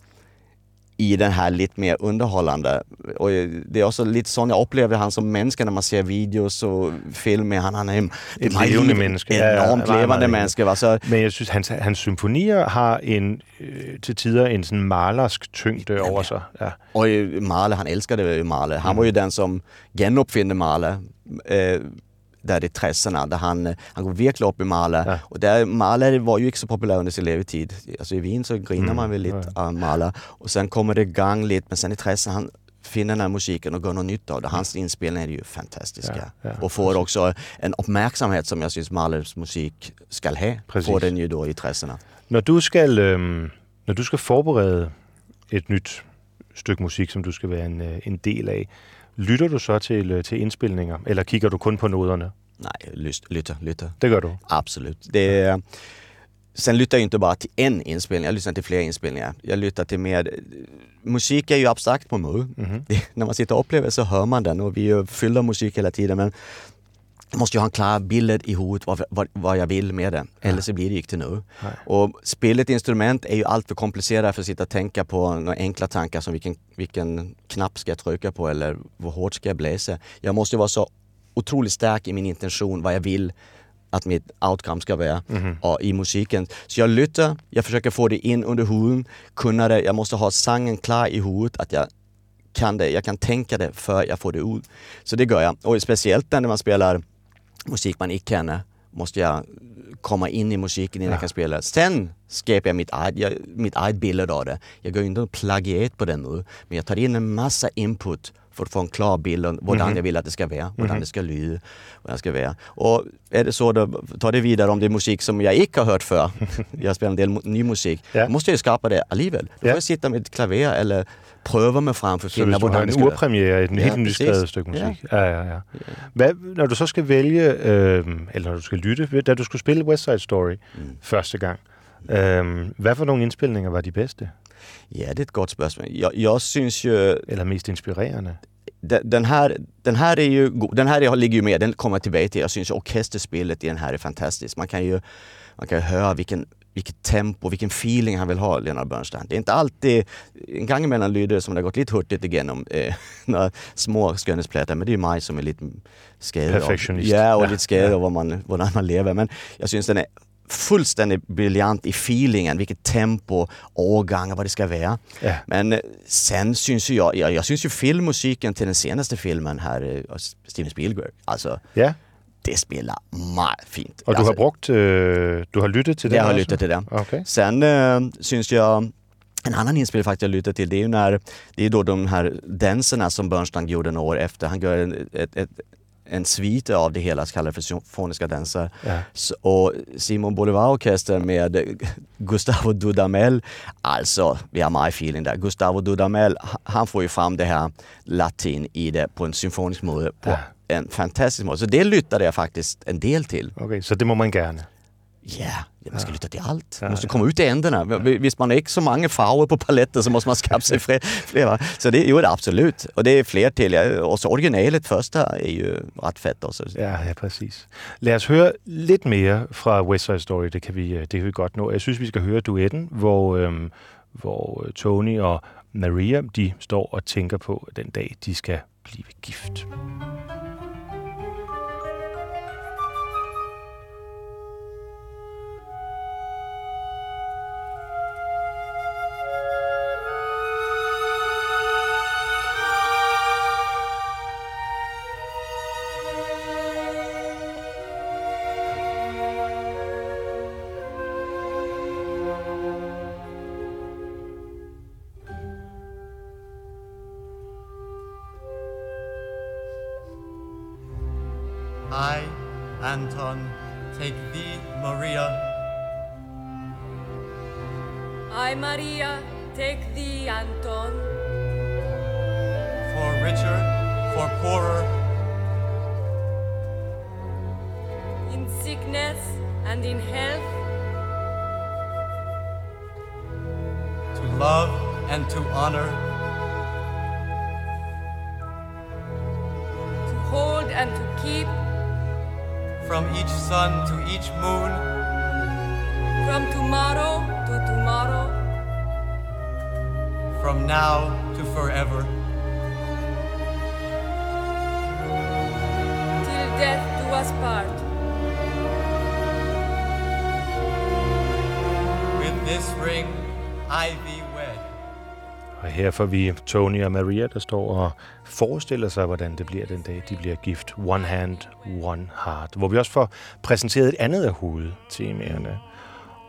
i den här lite mer underhållande. Och det är också lite så jag upplever han som människa när man ser videos och filmer. Han, han är en Et levende menneske. Ja, ja, Enormt levende menneske. Så, Men jeg synes, hans, hans symfonier har en øh, til tider en sådan malersk tyngde over sig. Ja. Och ju Mahler, han älskade ju Mahler. Han var ju den som genuppfinner Mahler. Eh, där i 30 där han, eh, han går verkligen upp i Mahler. Ja. Och där, Mahler var ju inte så populär under sin levetid. Alltså i Wien så grinar Mm, man väl lite av Mahler. Och sen kommer det igång lite, men sen i 30 han finner den här musiken och gör något nytt av det. Hans inspelningar är ju fantastiska. Ja, ja, och får också en uppmärksamhet som jag syns Mahlers musik ska ha. Precis. Får den ju då i 30 Når du skal, øhm, når du skal forberede et nyt stykke musik, som du skal være en, øh, en del af, lytter du så til, øh, til indspilninger, eller kigger du kun på noderne? Nej, lyst, lytter, lytter. Det gør du. Absolut. Det är, sen lyssnar jag inte bara till en inspelning, jag lyssnar till flera inspelningar. Jag lyssnar till mer... Musik är ju abstrakt på mig. Det, när man sitter och upplever så hör man den och vi är fyllda av musik hela tiden men jag måste ju ha en klar bild i huvudet vad, vad, vad jag vill med det. Eller så blir det inte nu. Och spela ett instrument är ju allt för komplicerat för att sitta och tänka på några enkla tankar som vilken, vilken knapp ska jag trycka på eller hur hårt ska jag bläsa. Jag måste vara så otroligt stark i min intention vad jag vill att mitt outcome ska vara och i musiken. Så jag lyssnar, jag försöker få det in under huden, kunna det, jag måste ha sangen klar i huvudet, att jag kan det, jag kan tänka det för jag får det ut. Så det gör jag. Och speciellt när man spelar musik man inte känner måste jag komma in i musiken innan jag kan spela. Sen skapar jag mitt jag, mitt eget bild av det. Jag går inte och plagiat på den nu, men jag tar in en massa input för att få en klar bild av hur Mhm. jag vill att det ska vara, hur Mhm. det ska lyda, hur det ska vara. Och är det så, då tar det vidare om det är musik som jag inte har hört för. jag spelar en del ny musik. Ja. Då måste jag ju skapa det alligevel. Då får Ja. jag sitta med ett klaver eller fram för att Så hvis du har en urpremiere, et Ja, helt nyskrevet stykke Ja. musik. Ja, ja, ja. Hvad, når du så skal vælge, øh, eller når du skal lytte, da du skulle spille West Side Story mm. første gang, øh, hvad for nogle indspilninger var de bedste? Ja, det är ett gott spörsmål. Jag, jag syns ju... Eller mest inspirerande? Den, den, här, den här är ju den här är- ligger ju med, den kommer jag tillbaka till. Jag syns orkesterspelet i den här är fantastiskt. Man kan ju, man kan höra vilken, vilket tempo, vilken feeling han vill ha, Leonard Bernstein. Det är inte alltid, en gång emellan lyder det som det har gått lite hurtigt igenom eh, några små skönhetsplätar, men det är ju mig som är lite av- Perfektionist. Ja, och Ja, lite skadad ja. av vad man, man lever. Men jag syns den är fullständigt briljant i feelingen, vilket tempo, årgångar, vad det ska vara. Ja. Men eh, sen syns ju jag, jag, jag syns ju filmmusiken till den senaste filmen här, eh, Steven Spielberg, alltså Ja, det spelar meget fint. og du har brugt, øh, du har lyttet til det jag har lyssnat till det. Okay. Sen eh, syns jag en annan inspelning faktiskt jag lyssnat till, det är ju när, det är då de här danserna som Bernstein gjorde några år efter. Han gör en, ett, ett, en svit av det hela, så kallar det för symfoniska danser. Ja. Så, och Simon Bolivar Orkester med Gustavo Dudamel, alltså vi har my feeling där. Gustavo Dudamel, ha- han får ju fram det här latin i det på en symfonisk måde, på Ja. En fantastisk måde. Så det lyttade jag faktiskt en del till. okay, så det må man gerne. Ja, ja man ska lyssna till allt. Ja, Man måste ja. komma ut i ändarna. Visst man inte så många färger på paletten så måste man skaffa sig fler. fler va? Så det, jo, det absolut. Och det är fler till. Ja, Och så originalet första är ju rätt fett också. Ja, ja, præcis. Lad os høre lidt mere fra West Side Story, det kan vi, øh, det kan vi godt nå. Jeg synes, vi skal høre duetten, hvor, øhm, hvor øh, Tony og Maria, de står og tænker på den dag, de skal blive gift. Anton, får vi Tony og Maria, der står og forestiller sig, hvordan det bliver den dag, de bliver gift. One hand, one heart. Hvor vi også får præsenteret et andet af hovedtemaerne.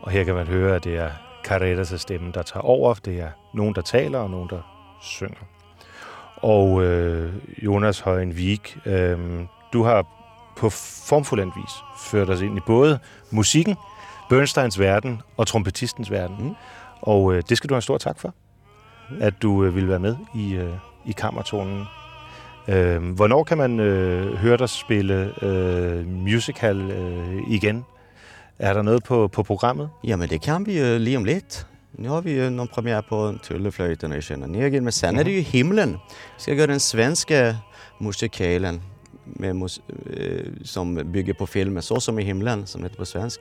Og her kan man høre, at det er Carreras stemme, der tager over. Det er nogen, der taler, og nogen, der synger. Og øh, Jonas Højen Vik, øh, du har på formfuldendt vis ført os ind i både musikken, Bernsteins verden og trompetistens verden. Mm. Og øh, det skal du have en stor tak for, at du øh, ville være med i, øh, i kammertonen. Øh, hvornår kan man øh, høre dig spille øh, musical øh, igen? Er der noget på, på programmet? Jamen det kan vi jo lige om lidt. Nu har vi jo nogle premiere på Tullefløjten og Känner ner men sen är det ju Himlen. Vi ska göra den svenska musikalen med mus- eh, som bygger på filmen Så som i himlen, som heter på svensk.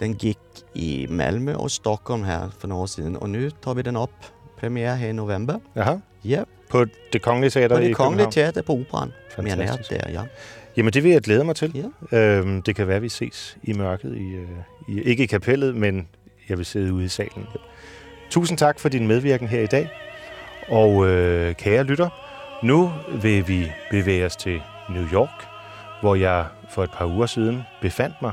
Den gick i Malmö och Stockholm här för några år sedan och nu tar vi den upp. Premiere her i november. Jaha. Ja. På det kongelige teater På det kongelige teater på Operan. Mener jeg, Fantastisk. der, ja. Jamen, det vil jeg glæde mig til. Ja. Øhm, det kan være, at vi ses i mørket. I, øh, i, ikke i kapellet, men jeg vil sidde ude i salen. Tusind tak for din medvirken her i dag. Og øh, kære lytter, nu vil vi bevæge os til New York, hvor jeg for et par uger siden befandt mig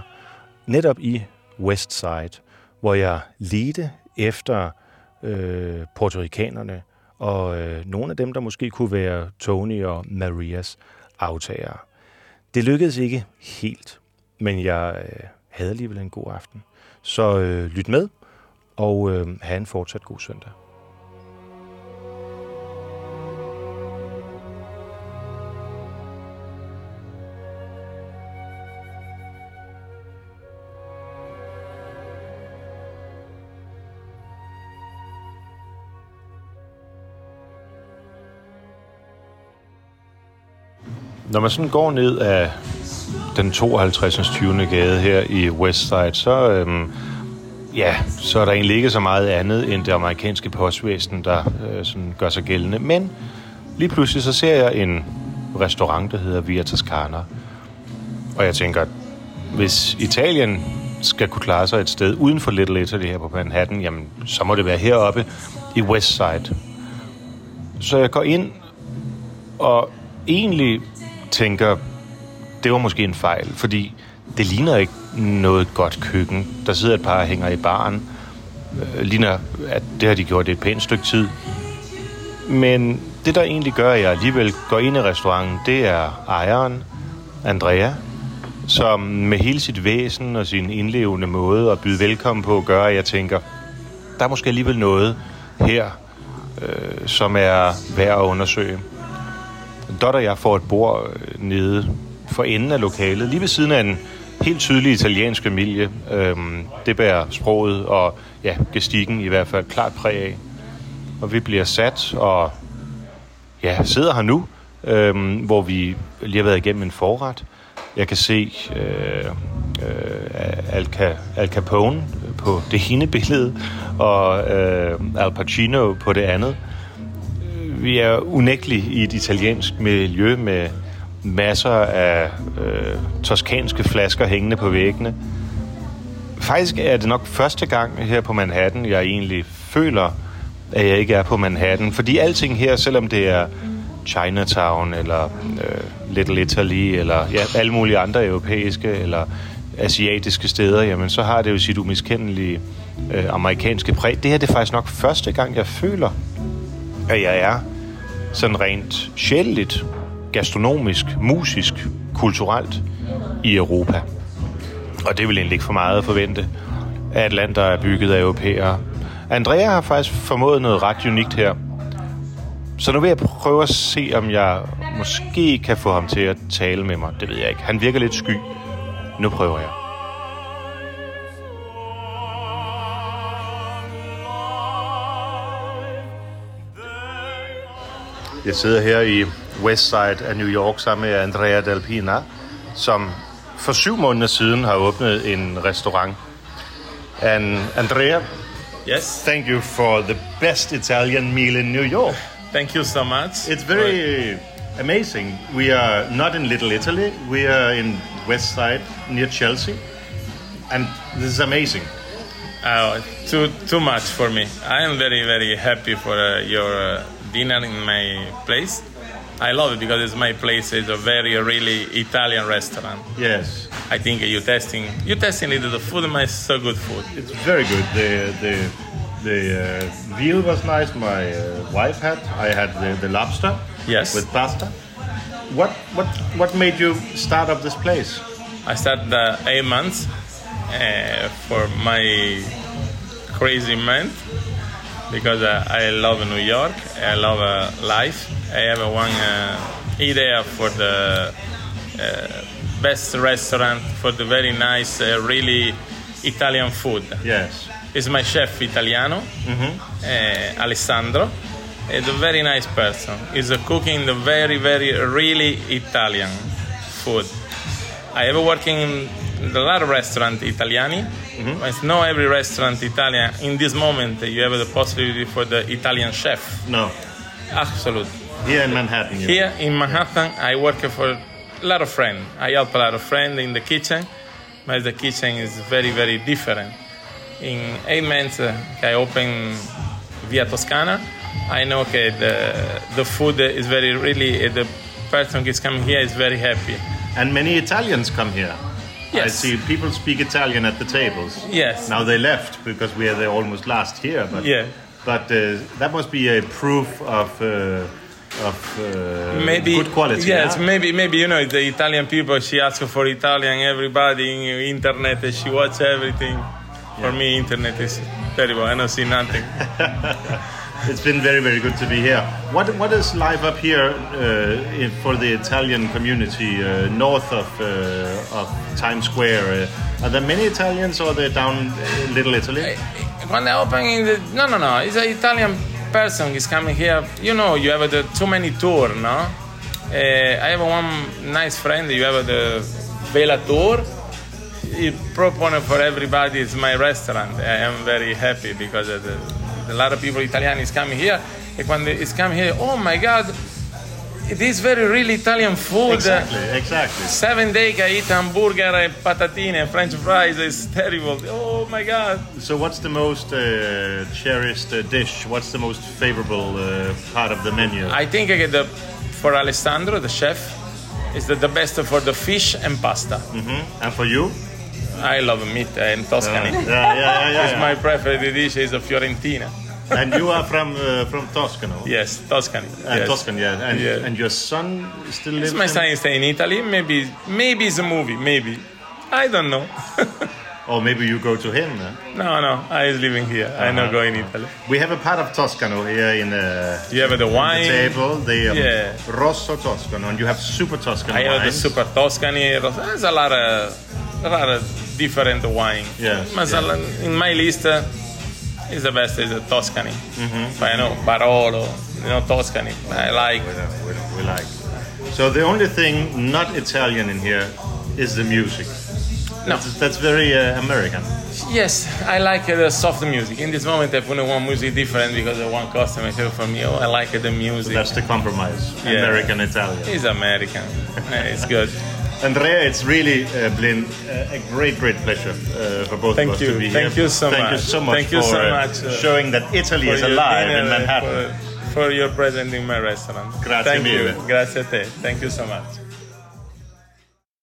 netop i West Side, hvor jeg ledte efter øh, portorikanerne og øh, nogle af dem, der måske kunne være Tony og Marias aftagere. Det lykkedes ikke helt, men jeg øh, havde alligevel en god aften. Så øh, lyt med, og øh, have en fortsat god søndag. Når man sådan går ned af den 52. 20. gade her i Westside, så, øhm, ja, så er der egentlig ikke så meget andet end det amerikanske postvæsen, der øh, sådan gør sig gældende. Men lige pludselig så ser jeg en restaurant, der hedder Via Toscana. Og jeg tænker, hvis Italien skal kunne klare sig et sted uden for Little Italy her på Manhattan, jamen, så må det være heroppe i Westside. Så jeg går ind og egentlig tænker, det var måske en fejl, fordi det ligner ikke noget godt køkken. Der sidder et par og hænger i baren. Øh, ligner, at det har de gjort et pænt stykke tid. Men det, der egentlig gør, at jeg alligevel går ind i restauranten, det er ejeren, Andrea, som med hele sit væsen og sin indlevende måde at byde velkommen på, gør, at jeg tænker, der er måske alligevel noget her, øh, som er værd at undersøge. Dot og jeg får et bord øh, nede for enden af lokalet, lige ved siden af en helt tydelig italiensk familie. Øhm, det bærer sproget og ja, gestikken i hvert fald klart præg af. Og vi bliver sat og ja, sidder her nu, øhm, hvor vi lige har været igennem en forret. Jeg kan se øh, øh, Al, Ca- Al Capone på det ene billede, og øh, Al Pacino på det andet. Vi er unægteligt i et italiensk miljø med masser af øh, toskanske flasker hængende på væggene. Faktisk er det nok første gang her på Manhattan, jeg egentlig føler, at jeg ikke er på Manhattan. Fordi alting her, selvom det er Chinatown, eller øh, Little Italy, eller ja, alle mulige andre europæiske eller asiatiske steder, jamen så har det jo sit umiskendelige øh, amerikanske præg. Det her det er faktisk nok første gang, jeg føler, at jeg er sådan rent sjældent, gastronomisk, musisk, kulturelt i Europa. Og det vil egentlig ikke for meget at forvente af et land, der er bygget af europæere. Andrea har faktisk formået noget ret unikt her. Så nu vil jeg prøve at se, om jeg måske kan få ham til at tale med mig. Det ved jeg ikke. Han virker lidt sky. Nu prøver jeg. Jeg sidder her i Westside af New York sammen med Andrea Dalpina, som for syv måneder siden har åbnet en restaurant. And Andrea, Yes. thank you for the best Italian meal in New York. Thank you so much. It's very amazing. We are not in Little Italy. We are in West Side near Chelsea, and this is amazing. Uh, too too much for me. I am very very happy for uh, your uh, dinner in my place. I love it because it's my place. It's a very really Italian restaurant. Yes, I think you testing you testing it. The food is so good food. it's very good. The the the uh, veal was nice. My uh, wife had. I had the, the lobster. Yes. With pasta. What what what made you start up this place? I started uh, eight months uh, for my crazy month because uh, I love New York. I love uh, life. I have uh, one uh, idea for the uh, best restaurant for the very nice, uh, really Italian food. Yes. It's my chef Italiano, uh, Alessandro. He's a very nice person. He's cooking the very, very, really Italian food. I ever working in a lot of restaurant Italiani. But it's not every restaurant Italian. In this moment, you have the possibility for the Italian chef. No. Absolutely. Here in Manhattan. Here in Manhattan, I work for a lot of friends. I help a lot of friends in the kitchen, but the kitchen is very, very different. In eight months, uh, I open Via Toscana. I know okay, the, the food is very, really, uh, the person who is coming here is very happy. And many Italians come here. I see people speak Italian at the tables. Yes. Now they left because we are the almost last here. But Yeah. But uh, that must be a proof of uh, of uh, maybe good quality. Yes, yeah? maybe maybe you know the Italian people. She asks for Italian. Everybody in internet. She watch everything. For me, internet is terrible. I don't see nothing. It's been very very good to be here. What what is life up here uh, for the Italian community uh, north of uh, of Times Square? Uh, are there many Italians or are they're down Little Italy? when they open, in the no no no, it's an Italian person is coming here. You know, you have the too many tour, no? Uh, I have one nice friend. You have the Vela tour. He propone for everybody. It's my restaurant. I am very happy because of the, a lot of people Italian is coming here. And when it's coming here, oh my God, it is very really Italian food. Exactly, exactly. Seven days I eat hamburger and patatine and French fries. It's terrible. Oh my God. So what's the most uh, cherished uh, dish? What's the most favorable uh, part of the menu? I think I get the for Alessandro, the chef, is the, the best for the fish and pasta. hmm And for you? I love meat and Tuscany. Yeah, yeah, yeah, yeah, yeah. my preferred dish is a Fiorentina. and you are from uh, from Toscano. Yes, Tuscany. And yes. Tuscany, yeah. And, Yeah. and your son still lives my in- son is in Italy. Maybe maybe it's a movie. Maybe I don't know. Or maybe you go to him. huh? no, no. I is living here. I Uh-huh. not go in Italy. We have a part of Toscano here in the. You have the wine. the table. The um, Yeah. Rosso Toscano, and you have Super Toscano I have the super Tuscany. There's a lot of a lot of different wine. Yes, But yeah. in my list, uh, is the best is the Tuscany. Mhm. But I know Barolo, you know Tuscany. I like. We, we like. So the only thing not Italian in here is the music. No. That's, that's very uh, American. Yes, I like uh, the soft music. In this moment, I put one music different because of one customer here for me. Oh, I like the music. That's the compromise. Yeah. American Italian. It's American. It's good. Andrea, it's really uh, been uh, a great, great pleasure uh, for both Thank of us you. to be Thank here. you so Thank much. you so much Thank you for so uh, much, showing that Italy is alive in Manhattan. For, for your presence in my restaurant. Grazie Thank mille. you. Grazie a te. Thank you so much.